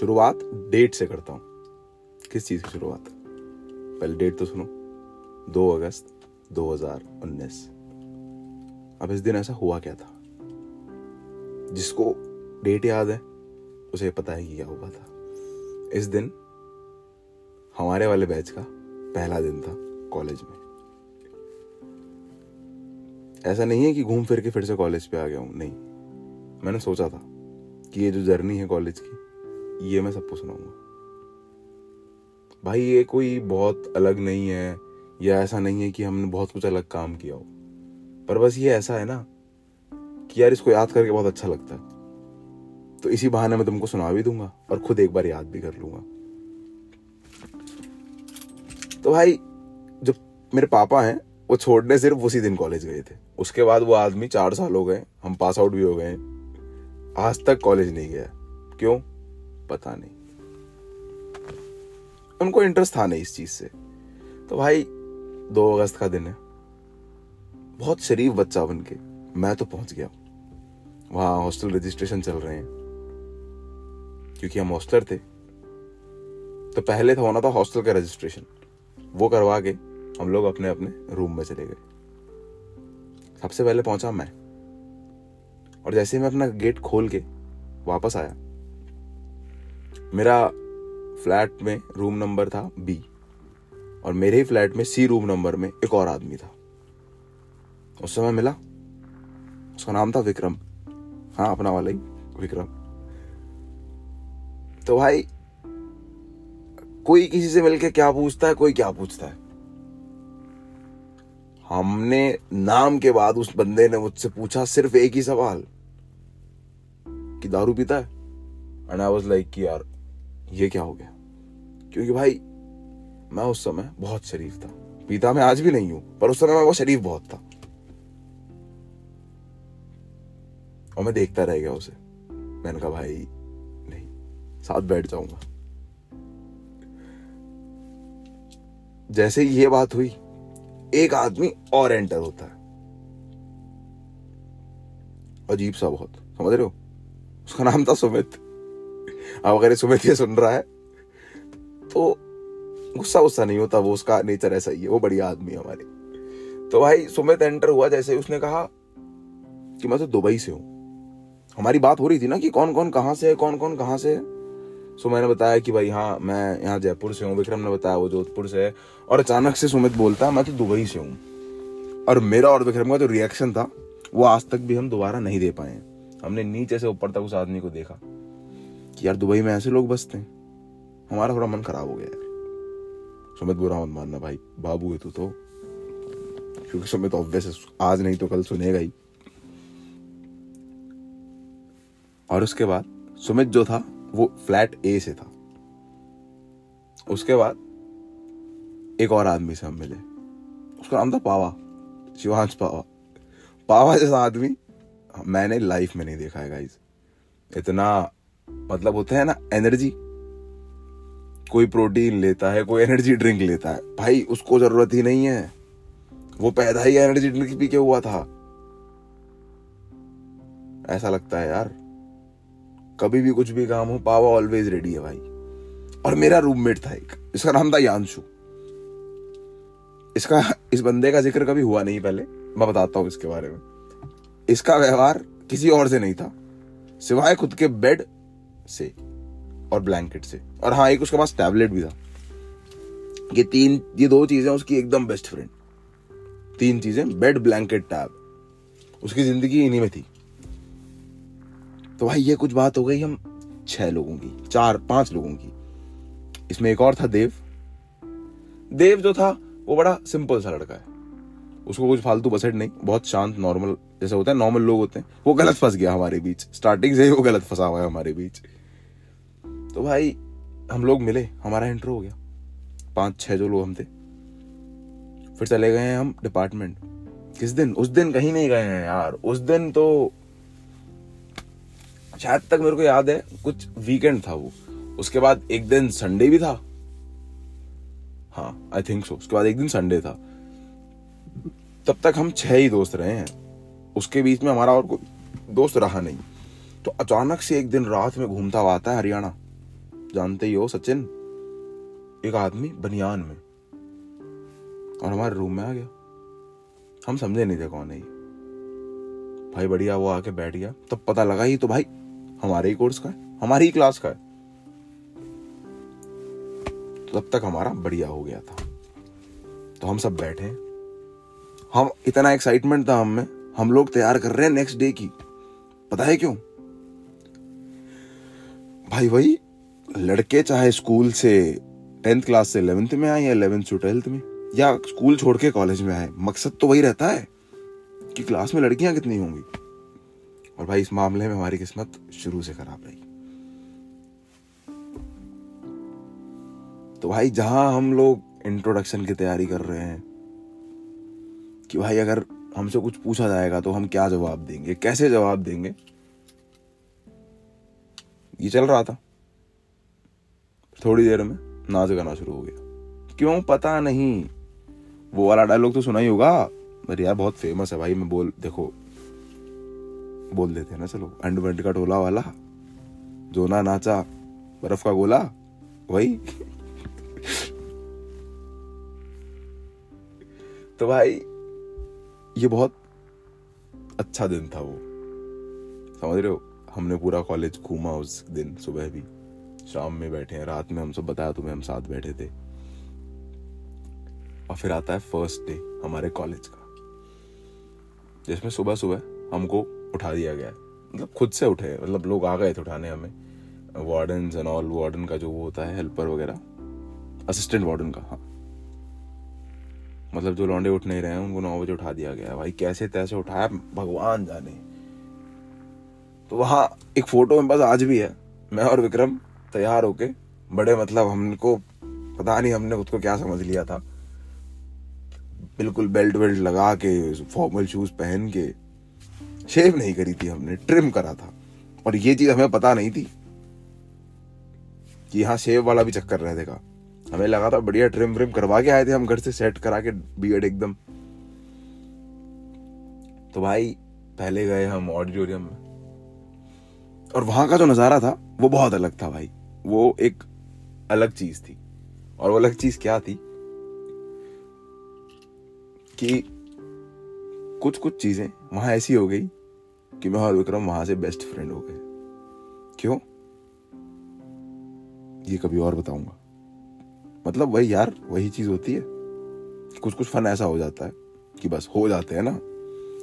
शुरुआत डेट से करता हूँ। किस चीज़ की शुरुआत? पहले डेट तो सुनो। दो अगस्त 2019 अब इस दिन ऐसा हुआ क्या था? जिसको डेट याद है, उसे पता है क्या हुआ था। इस दिन हमारे वाले बैच का पहला दिन था कॉलेज में। ऐसा नहीं है कि घूम फिर के फिर से कॉलेज पे आ गया हूँ, नहीं। मैंने सोचा था कि ये जो जर्नी है कॉलेज की ये मैं सबको सुनाऊँगा। भाई, ये कोई बहुत अलग नहीं है, या ऐसा नहीं है कि हमने बहुत कुछ अलग काम किया हो। पर बस ये ऐसा है ना, कि यार इसको याद करके बहुत अच्छा लगता है। तो इसी बहाने मैं तुमको सुना भी दूँगा और खुद एक बार याद भी कर लूँगा। तो भाई जो मेरे पापा हैं, वो छोड़ने सिर्फ़ उसी दिन कॉलेज गए थे। उसके बाद वो आदमी चार साल हो गए, हम पास आउट भी हो गए आज तक कॉलेज नहीं गया। क्यों? पता नहीं। उनको इंटरेस्ट था नहीं इस चीज़ से। तो भाई, दो अगस्त का दिन है। बहुत शरीफ बच्चा बन के मैं तो पहुँच गया वहाँ हॉस्टल रजिस्ट्रेशन चल रहे हैं। क्योंकि हम हॉस्टलर थे। तो पहले था होना था हॉस्टल का रजिस्ट्रेशन वो करवा के हम लोग अपने अपने रूम में चले गए। सबसे पहले पहुँचा मैं। और जैसे मैं अपना गेट खोल के वापस आया मेरा फ्लैट में रूम नंबर था बी और मेरे ही फ्लैट में सी रूम नंबर में एक और आदमी था। उस समय मिला। उसका नाम था विक्रम। हाँ अपना वाला ही, विक्रम। तो भाई, कोई किसी से मिलके क्या पूछता है, कोई क्या पूछता है? हमने नाम के बाद उस बंदे ने मुझसे पूछा सिर्फ़ एक ही सवाल कि दारू पीता है? एंड आई वाज लाइक कि यार ये क्या हो गया? क्योंकि भाई, मैं उस समय बहुत शरीफ था। पीता मैं आज भी नहीं हूँ, पर उस समय मैं वो शरीफ बहुत था। और मैं देखता रह गया उसे। मैंने कहा, भाई, नहीं, साथ बैठ जाऊँगा। जैसे ही ये बात हुई, एक आदमी और एंटर होता है। अजीब सा बहुत, समझ रहे हो? उसका नाम था सुमित। अब अगर सुमित ये सुन रहा है तो गुस्सा गुस्सा नहीं होता, वो उसका नेचर ऐसा ही है, वो बढ़िया आदमी है हमारी। तो भाई, सुमित एंटर हुआ, जैसे उसने कहा कि मैं तो दुबई से हूँ। हमारी बात हो रही थी ना कि कौन कौन कहाँ से है, कौन कौन कहाँ से है? सो मैंने बताया कि भाई हाँ मैं यहाँ जयपुर से हूँ, विक्रम ने बताया वो जोधपुर से है। और अचानक से सुमित बोलता है मैं तो दुबई से हूँ। और मेरा और विक्रम का जो रिएक्शन था, वो आज तक भी हम दोबारा नहीं दे पाए हमने नीचे से ऊपर तक उस आदमी को देखा। कि यार दुबई में ऐसे लोग बसते हैं। हमारा थोड़ा मन खराब हो गया यार सुमित बुरा मत मानना भाई। बाबू है तू तो। क्योंकि सुमित ऑब्वियस आज नहीं तो कल सुनेगा ही। और उसके बाद, सुमित जो था, वो फ्लैट ए से था। उसके बाद, एक और आदमी से हम मिले। उसका नाम था पावा। शिवांश पावा। पावा जैसा आदमी मैंने लाइफ में नहीं देखा है गाइस इतना मतलब होता है ना एनर्जी कोई प्रोटीन लेता है, कोई एनर्जी ड्रिंक लेता है। भाई, उसको ज़रूरत ही नहीं है। वो पैदा ही एनर्जी ड्रिंक पी के हुआ था। ऐसा लगता है यार। कभी भी कुछ भी काम हो पावा ऑलवेज रेडी है भाई। और मेरा रूममेट था एक। इसका नाम था यांशु इसका, इस बंदे का ज़िक्र कभी हुआ नहीं पहले। मैं बताता हूँ इसके बारे में। इसका व्यवहार किसी और से नहीं था। सिवाय खुद के बेड से और ब्लैंकेट से। और हाँ एक उसके पास टैबलेट भी था। ये तीन, ये दो चीज़ें उसकी एकदम बेस्ट फ्रेंड तीन चीज़ें बेड ब्लैंकेट टैब उसकी ज़िंदगी इन्हीं में थी। तो भाई, ये कुछ बात हो गई हम छह लोगों की, चार, पाँच लोगों की। इसमें एक और था देव। देव जो था, वो बड़ा सिंपल सा लड़का है। उसको कुछ फालतू बसट नहीं, बहुत शांत नॉर्मल जैसे होता है नॉर्मल लोग होते हैं। वो गलत फंस गया हमारे बीच। स्टार्टिंग से ही वो गलत फंसा हुआ है हमारे बीच। तो भाई, हम लोग मिले, हमारा इंटर हो गया। पाँच, छह जो लोग हम थे। फिर चले गए हम डिपार्टमेंट किस दिन? उस दिन कहीं नहीं गए हैं यार। उस दिन तो शायद तक मेरे को याद है, कुछ वीकेंड था वो। उसके बाद एक दिन संडे भी था। हाँ आई थिंक सो उसके बाद एक दिन संडे था। तब तक हम छह ही दोस्त रहे हैं। उसके बीच में हमारा और कोई दोस्त रहा नहीं। तो अचानक से एक दिन रात में घूमता हुआ आता है हरियाणा। जानते ही हो सचिन? एक आदमी बनियान में। और हमारे रूम में आ गया। हम समझे नहीं थे कौन है भाई बढ़िया, वो आके बैठ गया। तब पता लगा ही तो भाई हमारे ही कोर्स का है, हमारी ही क्लास का है। तो तब तक हमारा बढ़िया हो गया था। तो हम सब बैठे। हम, इतना एक्साइटमेंट था हम में। हम लोग तैयार कर रहे हैं नेक्स्ट डे की। पता है क्यों? भाई वही लड़के चाहे स्कूल से टेंथ क्लास से इलेवेंथ में आए या इलेवेंथ से ट्वेल्थ में, या स्कूल छोड़ के कॉलेज में आए, मकसद तो वही रहता है कि क्लास में लड़कियाँ कितनी होंगी। और भाई, इस मामले में हमारी किस्मत शुरू से खराब रही। तो भाई, जहाँ हम लोग इंट्रोडक्शन की तैयारी कर रहे हैं कि भाई, अगर हमसे कुछ पूछा जाएगा तो हम क्या जवाब देंगे, कैसे जवाब देंगे? ये चल रहा था। थोड़ी देर में नाच गाना शुरू हो गया। क्यों? पता नहीं। वो वाला डायलॉग तो सुना ही होगा। अरे यार, बहुत फ़ेमस है भाई। मैं बोल, देखो, बोल देते हैं ना चलो। अंड बंड का टोला वाला जो ना नाचा, बर्फ़ का गोला, वही। तो भाई, ये बहुत अच्छा दिन था वो। समझ रहे हो? हमने पूरा कॉलेज घूमा उस दिन, सुबह भी। शाम में बैठे हैं, रात में हम सब बताया तुम्हें हम साथ बैठे थे। और फिर आता है फ़र्स्ट डे हमारे कॉलेज का। जिसमें सुबह सुबह हमको उठा दिया गया मतलब खुद से उठे मतलब लोग आ गए थे उठाने हमें। वार्डन एंड ऑल वार्डन का जो वो होता है हेल्पर वगैरह। असिस्टेंट वार्डन का हाँ। मतलब जो लौंडे उठ नहीं रहे हैं, उनको नौ बजे उठा दिया गया भाई कैसे तैसे उठाया? भगवान जाने। तो वहाँ एक फ़ोटो में बस आज भी है। मैं और विक्रम तैयार होके बड़े मतलब हमको पता नहीं हमने खुद को क्या समझ लिया था। बिल्कुल बेल्ट वेल्ट लगा के फॉर्मल शूज़ पहन के शेव नहीं करी थी हमने ट्रिम करा था। और ये चीज़ हमें पता नहीं थी कि यहाँ शेव वाला भी चक्कर रह देगा। हमें लगा था बढ़िया ट्रिम व्रिम करवा के आए थे हम घर से सेट करा के बीएड एकदम। तो भाई, पहले गए हम ऑडिटोरियम में। और वहाँ का जो नज़ारा था, वो बहुत अलग था भाई। वो एक अलग चीज़ थी। और वो अलग चीज़ क्या थी? कि कुछ कुछ चीज़ें वहाँ ऐसी हो गई कि मैं और विक्रम वहाँ से बेस्ट फ्रेंड हो गए। क्यों? ये कभी और बताऊँगा। मतलब वही यार, वही चीज़ होती है कुछ कुछ फन ऐसा हो जाता है कि बस हो जाते हैं ना,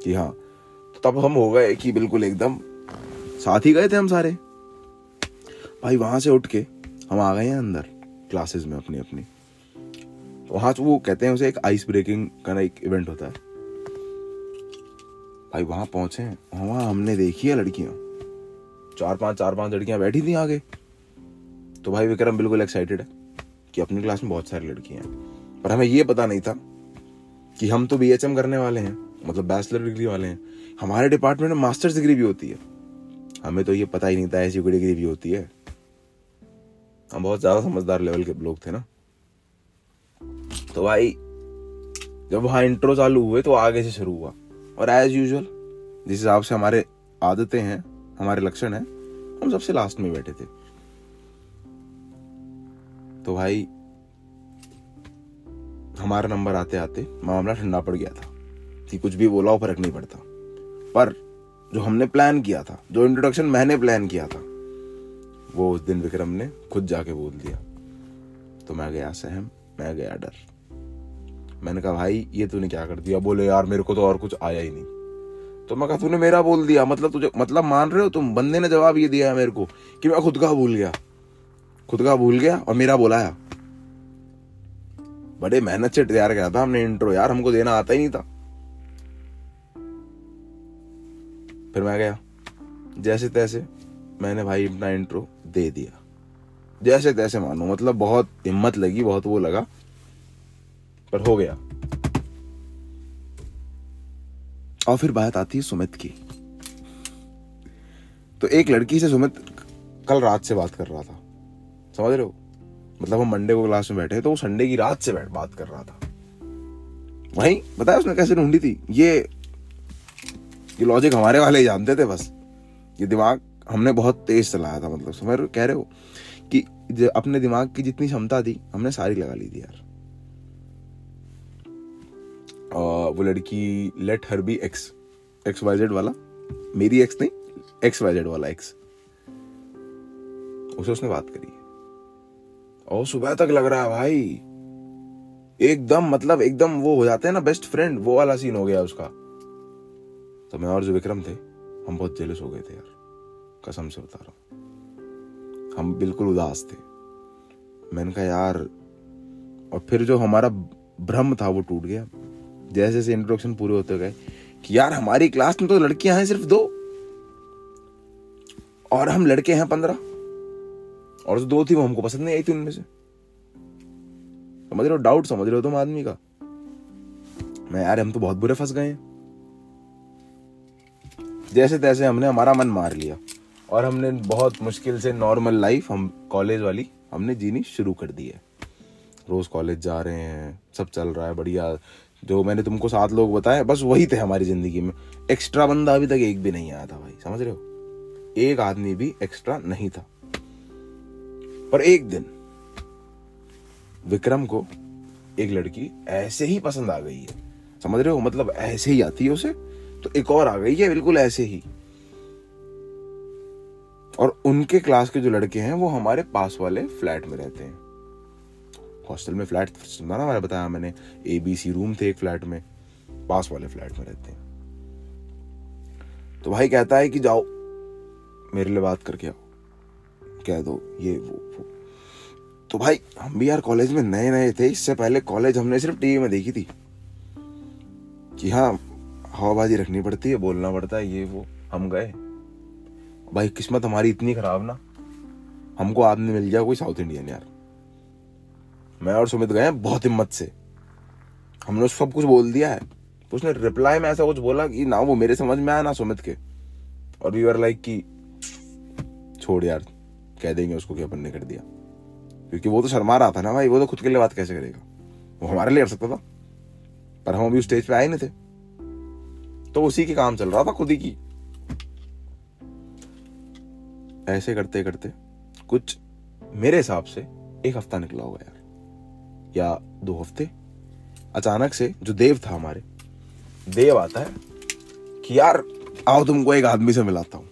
कि हाँ तो तब हम हो गए कि बिल्कुल एकदम साथ ही गए थे हम सारे। भाई, वहाँ से उठ के हम आ गए हैं अंदर क्लासेस में अपनी अपनी। वहाँ वो कहते हैं, उसे एक आइस ब्रेकिंग का ना एक इवेंट होता है। भाई, वहाँ पहुँचे वहाँ हमने देखी है लड़कियाँ। चार पाँच चार पाँच लड़कियाँ बैठी थी आगे। तो भाई, विक्रम बिल्कुल एक्साइटेड है कि अपनी क्लास में बहुत सारी लड़कियाँ हैं। पर हमें ये पता नहीं था कि हम तो बीएचएम करने वाले हैं मतलब बैचलर डिग्री वाले हैं। हमारे डिपार्टमेंट में मास्टर्स डिग्री भी होती है। हमें तो ये पता ही नहीं था, ऐसी कोई डिग्री भी होती है। हम बहुत ज़्यादा समझदार लेवल के लोग थे ना। तो भाई, जब वहाँ इंट्रो चालू हुए तो आगे से शुरू हुआ। और एज यूजल जिस हिसाब से हमारे आदतें हैं, हमारे लक्षण हैं, हम सबसे लास्ट में बैठे थे। तो भाई, हमारा नंबर आते आते मामला ठंडा पड़ गया था। कि कुछ भी बोला फ़र्क नहीं पड़ता। पर जो हमने प्लान किया था, जो इंट्रोडक्शन मैंने प्लान किया था वो उस दिन विक्रम ने खुद जाके बोल दिया तो मैं गया सहम, मैं गया डर। मैंने कहा, भाई, ये तूने क्या कर दिया? बोले, यार, मेरे को तो और कुछ आया ही नहीं। तो मैं कहा, तूने मेरा बोल दिया मतलब तुझे मतलब मान रहे हो तुम? बंदे ने जवाब ये दिया है मेरे को कि मैं खुद का भूल गया। खुद का भूल गया और मेरा बोलाया बड़े मेहनत से तैयार किया था हमने इंट्रो यार, हमको देना आता ही नहीं था। फिर मैं गया। जैसे तैसे मैंने भाई अपना इंट्रो दे दिया। जैसे तैसे मानो मतलब बहुत हिम्मत लगी, बहुत वो लगा, पर हो गया। और फिर बात आती है सुमित की। तो एक लड़की से सुमित कल रात से बात कर रहा था। समझ रहे हो? मतलब हम मंडे को क्लास में बैठे तो वो संडे की रात से बैठ बात कर रहा था। वही, बताया उसने कैसे ढूंढी थी? ये ये लॉजिक हमारे वाले ही जानते थे बस। ये दिमाग हमने बहुत तेज चलाया था मतलब समझ रहे कह रहे हो कि अपने दिमाग की जितनी क्षमता थी, हमने सारी लगा ली थी यार। वो लड़की let her be X X Y Z वाला। मेरी एक्स नहीं एक्स वाई जेड वाला एक्स उसे उसने बात करी। और सुबह तक लग रहा है, भाई, एकदम मतलब एकदम वो हो जाते हैं ना बेस्ट फ्रेंड वो वाला सीन हो गया उसका। तो मैं और जो विक्रम थे, हम बहुत जेलस हो गए थे यार। कसम से बता रहा हूँ। हम बिल्कुल उदास थे। मैंने कहा, यार, और फिर जो हमारा भ्रम था, वो टूट गया। जैसे जैसे इंट्रोडक्शन पूरे होते गए कि, यार, हमारी क्लास में तो लड़कियाँ हैं सिर्फ़ दो। और हम लड़के हैं पंद्रह। और जो दो थी, वो हमको पसंद नहीं आई थी उनमें से। समझ रहे हो? डाउट समझ रहे हो तुम आदमी का? मैं, यार, हम तो बहुत बुरे फंस गए हैं। जैसे तैसे हमने हमारा मन मार लिया। और हमने बहुत मुश्किल से नॉर्मल लाइफ हम कॉलेज वाली, हमने जीनी शुरू कर दी है। रोज कॉलेज जा रहे हैं, सब चल रहा है, बढ़िया। जो मैंने तुमको सात लोग बताए, बस वही थे हमारी ज़िंदगी में। एक्स्ट्रा बंदा अभी तक एक भी नहीं आया था भाई, समझ रहे हो? एक आदमी भी एक्स्ट्रा नहीं था। पर एक दिन, विक्रम को एक लड़की ऐसे ही पसंद आ गई है। समझ रहे हो? मतलब ऐसे ही आती है उसे तो एक और आ गई है, बिल्कुल ऐसे ही। और उनके क्लास के जो लड़के हैं वो हमारे पास वाले फ्लैट में रहते हैं। हॉस्टल में फ्लैट सुना ना बताया मैंने। ए बी सी रूम थे एक फ्लैट में। पास वाले फ्लैट में रहते हैं। तो भाई कहता है कि जाओ मेरे लिए बात करके आओ। कह दो ये वो, वो। तो भाई हम भी यार कॉलेज में नए नए थे। इससे पहले कॉलेज हमने सिर्फ़ टीवी में देखी थी। कि हाँ हवाबाजी रखनी पड़ती है बोलना पड़ता है ये वो हम गए। भाई, किस्मत हमारी इतनी खराब ना। हमको आदमी मिल गया कोई साउथ इंडियन यार। मैं और सुमित गए बहुत हिम्मत से। हमने सब कुछ बोल दिया है। उसने रिप्लाई में ऐसा कुछ बोला कि ना वो मेरे समझ में आया ना सुमित के। और वी आर लाइक कि, छोड़ यार, कह देंगे उसको कि अपन ने कर दिया। क्योंकि वो तो शर्मा रहा था ना भाई, वो तो खुद के लिए बात कैसे करेगा? वो हमारे लिए कर सकता था। पर हम अभी उस स्टेज पे आए नहीं थे। तो उसी के काम चल रहा था खुद ही की। ऐसे करते करते कुछ मेरे हिसाब से एक हफ़्ता निकला होगा यार। या दो हफ़्ते। अचानक से जो देव था हमारे, देव आता है कि यार, आओ तुमको एक आदमी से मिलाता हूँ।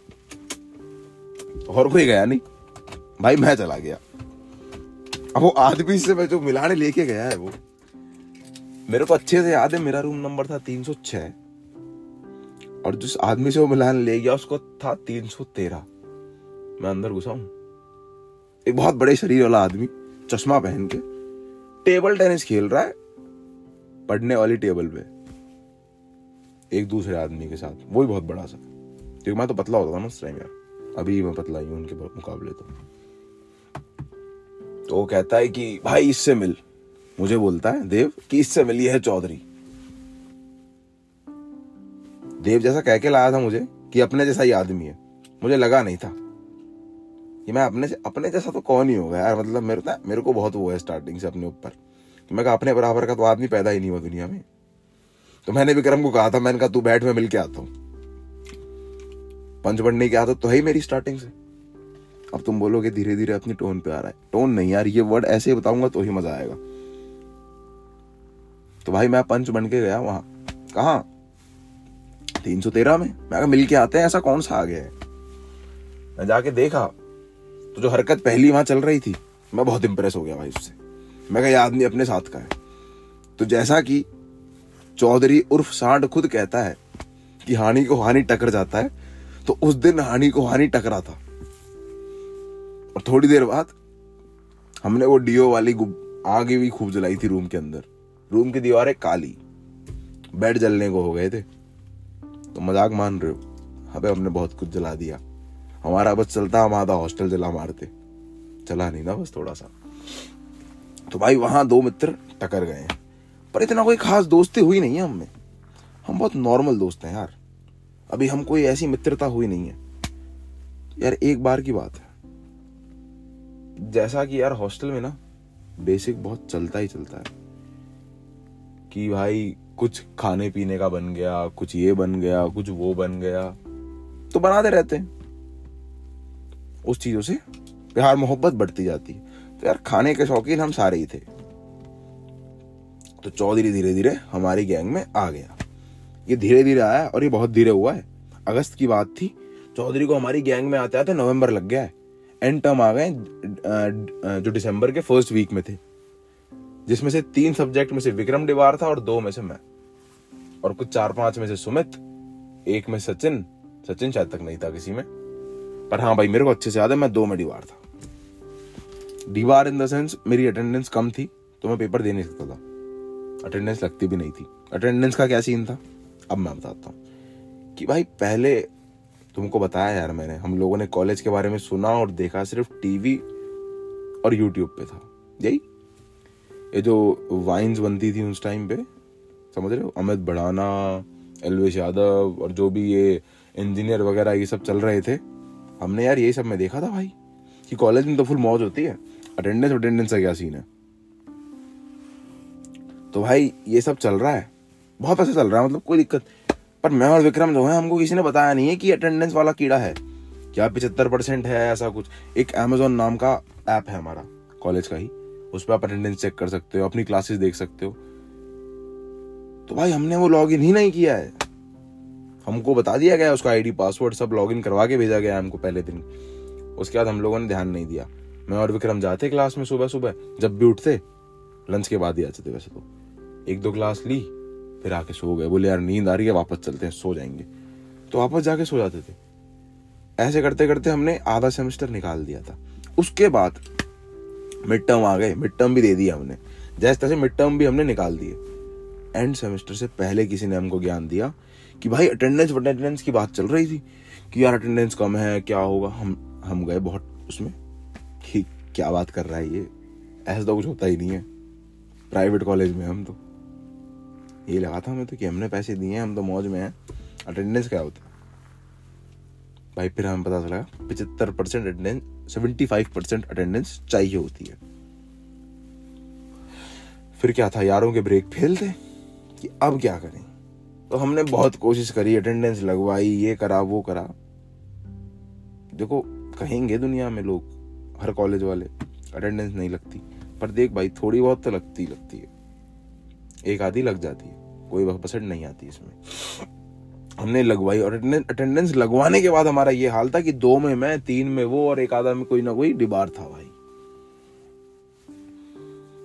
और कोई गया नहीं। भाई, मैं चला गया। अब वो आदमी से मैं जो मिलाने लेके गया है वो, मेरे को अच्छे से याद है, मेरा रूम नंबर था तीन सौ छह। और जिस आदमी से वो मिलाने ले गया, उसको था तीन सौ तेरह। मैं अंदर घुसा हूँ। एक बहुत बड़े शरीर वाला आदमी चश्मा पहन के टेबल टेनिस खेल रहा है, पढ़ने वाली टेबल पे। एक दूसरे आदमी के साथ, वो भी बहुत बड़ा सा। क्योंकि मैं तो पतला होता था ना उस टाइम यार। अभी मैं पतला ही हूँ, उनके मुकाबले तो। तो वो कहता है कि, भाई, इससे मिल। मुझे बोलता है, देव, कि इससे मिली है चौधरी। देव जैसा कह के लाया था मुझे कि अपने जैसा ही आदमी है। मुझे लगा नहीं था। कि मैं अपने से, अपने जैसा तो कौन ही होगा यार मतलब मेरे ना मेरे को बहुत वो है स्टार्टिंग से अपने ऊपर। कि मैं अपने बराबर का तो आदमी पैदा ही नहीं हुआ दुनिया में। तो मैंने विक्रम को कहा था, मैंने कहा, तू बैठ, में मिल के आता हूँ। पंच बढ़ने की आदत तो है ही मेरी स्टार्टिंग से। अब तुम बोलोगे धीरे धीरे अपनी टोन पे आ रहा है। टोन नहीं यार, ये वर्ड ऐसे ही बताऊँगा तो ही मज़ा आएगा। तो भाई मैं पंच बन के गया वहाँ। कहा? तीन सौ तेरह में। मैं मिल के आते हैं, ऐसा कौन सा आ गया है? मैं जाके देखा। तो जो हरकत पहली वहाँ चल रही थी, मैं बहुत इंप्रेस हो गया भाई उससे। मैं कहा आदमी अपने साथ का है। तो जैसा कि चौधरी उर्फ़ सांड खुद कहता है कि हानि को हानि टकर जाता है तो उस दिन हानि को हानि टकरा था। और थोड़ी देर बाद हमने वो डीओ वाली आगे भी खूब जलाई थी रूम के अंदर। रूम की दीवारें काली। बेड जलने को हो गए थे। तो मज़ाक मान रहे हो। अबे, हमने बहुत कुछ जला दिया। हमारा बस चलता हम आधा हॉस्टल जला मारते। चला नहीं ना बस थोड़ा सा। तो भाई वहाँ दो मित्र टकर गए पर इतना कोई खास दोस्ती हुई नहीं है हमें हम बहुत नॉर्मल दोस्त हैं यार। अभी हम कोई ऐसी मित्रता हुई नहीं है। यार एक बार की बात है। जैसा कि यार हॉस्टल में ना बेसिक बहुत चलता ही चलता है। कि भाई कुछ खाने पीने का बन गया, कुछ ये बन गया, कुछ वो बन गया। तो बनाते रहते हैं। उस चीज़ों से प्यार, मोहब्बत बढ़ती जाती है। तो यार, खाने के शौकीन हम सारे ही थे। तो चौधरी धीरे धीरे हमारी गैंग में आ गया। ये धीरे धीरे आया और ये बहुत धीरे हुआ है। अगस्त की बात थी। चौधरी को हमारी गैंग में आते आते नवंबर लग गया है। एंड टर्म आ गए जो दिसंबर के फ़र्स्ट वीक में थे। जिसमें से तीन सब्जेक्ट में से विक्रम डिवार था और दो में से मैं। और कुछ चार पाँच में से सुमित, एक में सचिन सचिन शायद तक नहीं था किसी में। पर हाँ भाई, मेरे को अच्छे से याद है, मैं दो में डिवार था। डिवार इन द सेंस मेरी अटेंडेंस कम थी तो मैं पेपर दे नहीं सकता था। अटेंडेंस लगती भी नहीं थी। अटेंडेंस का क्या सीन था? अब मैं बताता हूँ। कि भाई, पहले तुमको बताया यार मैंने, हम लोगों ने कॉलेज के बारे में सुना और देखा सिर्फ़ टीवी और यूट्यूब पे था। यही। ये जो वाइन्स बनती थी उस टाइम पे, समझ रहे हो? अमित बढ़ाना, एलवेश यादव और जो भी ये इंजीनियर वगैरह ये सब चल रहे थे हमने यार यही सब में देखा था भाई कि कॉलेज में तो फुल मौज होती है। अटेंडेंस अटेंडेंस का क्या सीन है? तो भाई ये सब चल रहा है। बहुत अच्छा चल रहा है मतलब कोई दिक्कत। पर मैं और विक्रम जो है, हमको किसी ने बताया नहीं है कि अटेंडेंस वाला कीड़ा है। क्या पिछहत्तर परसेंट है ऐसा कुछ? एक अमेजोन नाम का ऐप है हमारा कॉलेज का ही। उस पर आप अटेंडेंस चेक कर सकते हो, अपनी क्लासेस देख सकते हो। तो भाई हमने वो लॉग इन ही नहीं किया है। हमको बता दिया गया, उसका आईडी पासवर्ड सब लॉगिन करवा के भेजा गया हमको पहले दिन। उसके बाद हम लोगों ने ध्यान नहीं दिया। मैं और विक्रम जाते क्लास में सुबह सुबह, जब भी उठते लंच के बाद ही आते थे वैसे तो। एक दो क्लास ली, फिर आके सो गए। बोले, यार, नींद आ रही है, वापस चलते हैं, सो जाएँगे। तो वापस जाके सो जाते थे। ऐसे करते करते हमने आधा सेमेस्टर निकाल दिया था। उसके बाद मिड टर्म आ गए। मिड टर्म भी दे दिया हमने। जैसे तैसे मिड टर्म भी हमने निकाल दिए। एंड सेमेस्टर से पहले किसी ने हमको ज्ञान दिया कि भाई अटेंडेंस अटेंडेंस की बात चल रही थी कि यार अटेंडेंस कम है, क्या होगा? हम हम गए बहुत उसमें कि क्या बात कर रहा है ये? ऐसा तो कुछ होता ही नहीं है। प्राइवेट कॉलेज में हम तो। ये लगा था हमें तो कि हमने पैसे दिए हैं, हम तो मौज में हैं। अटेंडेंस क्या होता? है भाई फिर हमें पता चला, पचहत्तर percent attendance seventy five percent attendance चाहिए होती है। फिर क्या था? यारों के ब्रेक फेल थे। कि अब क्या करें? तो हमने बहुत कोशिश करी अटेंडेंस लगवाई, ये करा, वो करा। देखो, कहेंगे दुनिया में लोग, हर कॉलेज वाले अटेंडेंस नहीं लगती। पर देख भाई, थोड़ी बहुत तो लगती लगती है। एक आधी लग जाती है। कोई पसंद नहीं आती इसमें। हमने लगवाई और अटेंडेंस लगवाने के बाद हमारा ये हाल था कि दो में मैं, तीन में वो और एक आधा में कोई ना कोई डिबार था भाई।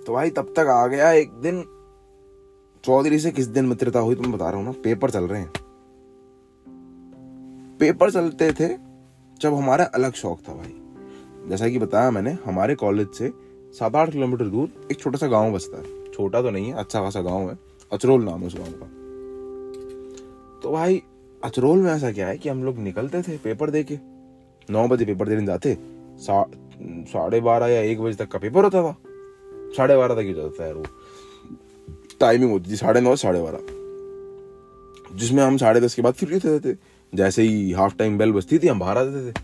तो भाई, तब तक आ गया एक दिन चौधरी से किस दिन मित्रता हुई, तुम बता रहा हूँ ना? पेपर चल रहे हैं। पेपर चलते थे जब हमारा अलग शौक था भाई। जैसा कि बताया मैंने, हमारे कॉलेज से सात आठ किलोमीटर दूर एक छोटा सा गाँव बसता है। छोटा तो नहीं है अच्छा खासा गाँव है। अचरोल नाम है उस गाँव का। तो भाई, अचरोल में ऐसा क्या है कि हम लोग निकलते थे पेपर दे के नौ बजे पेपर देने जाते साढ़े बारह या एक बजे तक का पेपर होता था। साढ़े बारह तक ही जाता यार वो। टाइमिंग होती थी, साढ़े नौ, साढ़े बारह। जिसमें हम साढ़े दस के बाद फ्री होते थे जैसे ही हाफ़ टाइम बेल बजती थी, हम बाहर आते थे।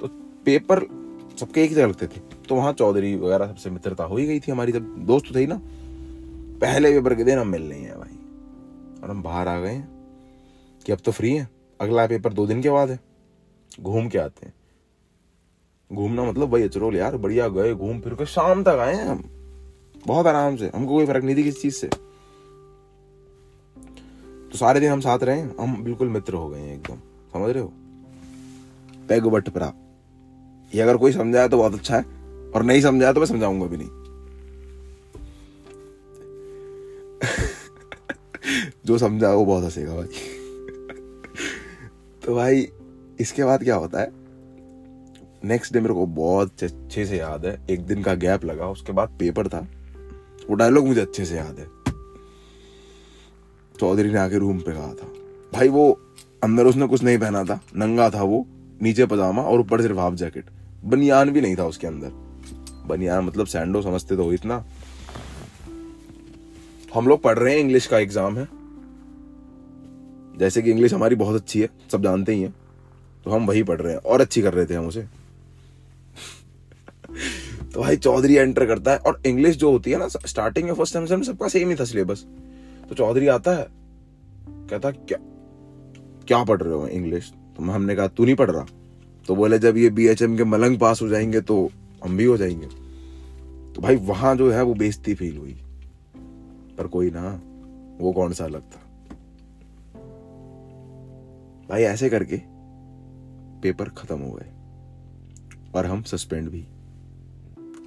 तो पेपर सबके एक जगह लगते थे। तो वहाँ चौधरी वगैरह सबसे मित्रता हो ही गई थी हमारी, जब दोस्त थे ना। पहले पेपर के दिन हम मिल नहीं है भाई। और हम बाहर आ गए कि अब तो फ्री है। अगला पेपर दो दिन के बाद है। घूम के आते हैं। घूमना मतलब भाई अचरोल यार, बढ़िया गए, घूम फिर के शाम तक आए हैं हम। बहुत आराम से, हमको कोई फ़र्क नहीं थी किसी चीज़ से। तो सारे दिन हम साथ रहे, हम बिल्कुल मित्र हो गए हैं एकदम, समझ रहे हो? पैगो बट परा। ये अगर कोई समझाया तो बहुत अच्छा है, और नहीं समझाया तो मैं समझाऊँगा भी नहीं। जो समझा वो बहुत हंसेगा भाई। तो भाई, इसके बाद क्या होता है? नेक्स्ट डे मेरे को बहुत अच्छे से याद है, एक दिन का गैप लगा, उसके बाद पेपर था। वो डायलॉग मुझे अच्छे से याद है। चौधरी ने आके रूम पे कहा था। भाई वो अंदर उसने कुछ नहीं पहना था, नंगा था वो, नीचे पजामा और ऊपर सिर्फ़ हाफ़ जैकेट बनियान भी नहीं था उसके अंदर। बनियान मतलब सैंडो समझते तो इतना। हम लोग पढ़ रहे हैं इंग्लिश का एग्ज़ाम है। जैसे कि इंग्लिश हमारी बहुत अच्छी है, सब जानते ही हैं। तो हम वही पढ़ रहे हैं और अच्छी कर रहे थे हम उसे। तो भाई चौधरी एंटर करता है और इंग्लिश जो होती है ना स्टार्टिंग में फ़र्स्ट सेमेस्टर में सबका सेम ही था सिलेबस तो चौधरी आता है, कहता क्या क्या पढ़ रहे हो इंग्लिश तो हमने कहा, तू नहीं पढ़ रहा? तो बोले, जब ये बीएचएम के मलंग पास हो जाएँगे तो हम भी हो जाएँगे। तो भाई वहाँ जो है वो बेजती फील हुई। पर कोई ना, वो कौन सा अलग था? भाई ऐसे करके पेपर खत्म हो गए और हम सस्पेंड भी।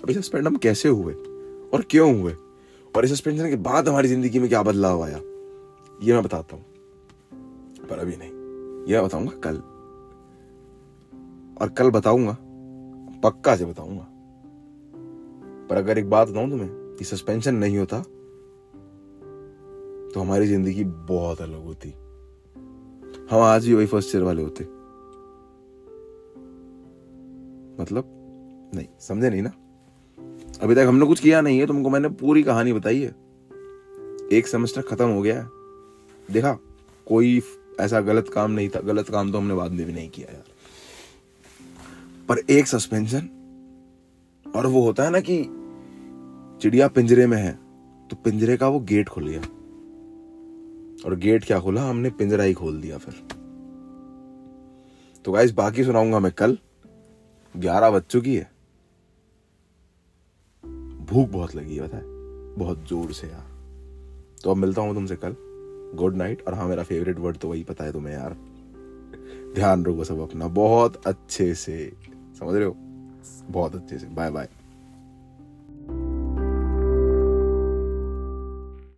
अभी सस्पेंड हम कैसे हुए? और क्यों हुए? और इस सस्पेंशन के बाद हमारी ज़िंदगी में क्या बदलाव आया? ये मैं बताता हूँ। पर अभी नहीं। यह बताऊँगा कल। और कल बताऊँगा। पक्का से बताऊँगा। पर अगर एक बात बताऊँ तुम्हें कि सस्पेंशन नहीं होता तो हमारी ज़िंदगी बहुत अलग होती। हम आज भी वही फ़र्स्ट ईयर वाले होते। मतलब नहीं, समझे नहीं ना? अभी तक हमने कुछ किया नहीं है, तुमको मैंने पूरी कहानी बताई है। एक सेमेस्टर खत्म हो गया है। देखा, कोई ऐसा गलत काम नहीं था। गलत काम तो हमने बाद में भी नहीं किया यार। पर एक सस्पेंशन और वो होता है ना कि चिड़िया पिंजरे में है तो पिंजरे का वो गेट खुल गया। और गेट क्या खोला? हमने पिंजरा ही खोल दिया फिर। तो गाइस बाकी सुनाऊँगा मैं कल। ग्यारह बज चुकी है। भूख बहुत लगी है है? बहुत ज़ोर से यार तो अब मिलता हूँ तुमसे कल। गुड नाइट और हाँ मेरा फेवरेट वर्ड तो वही पता है तुम्हें यार। ध्यान रखो सब अपना, बहुत अच्छे से। समझ रहे हो? बहुत अच्छे से। Bye bye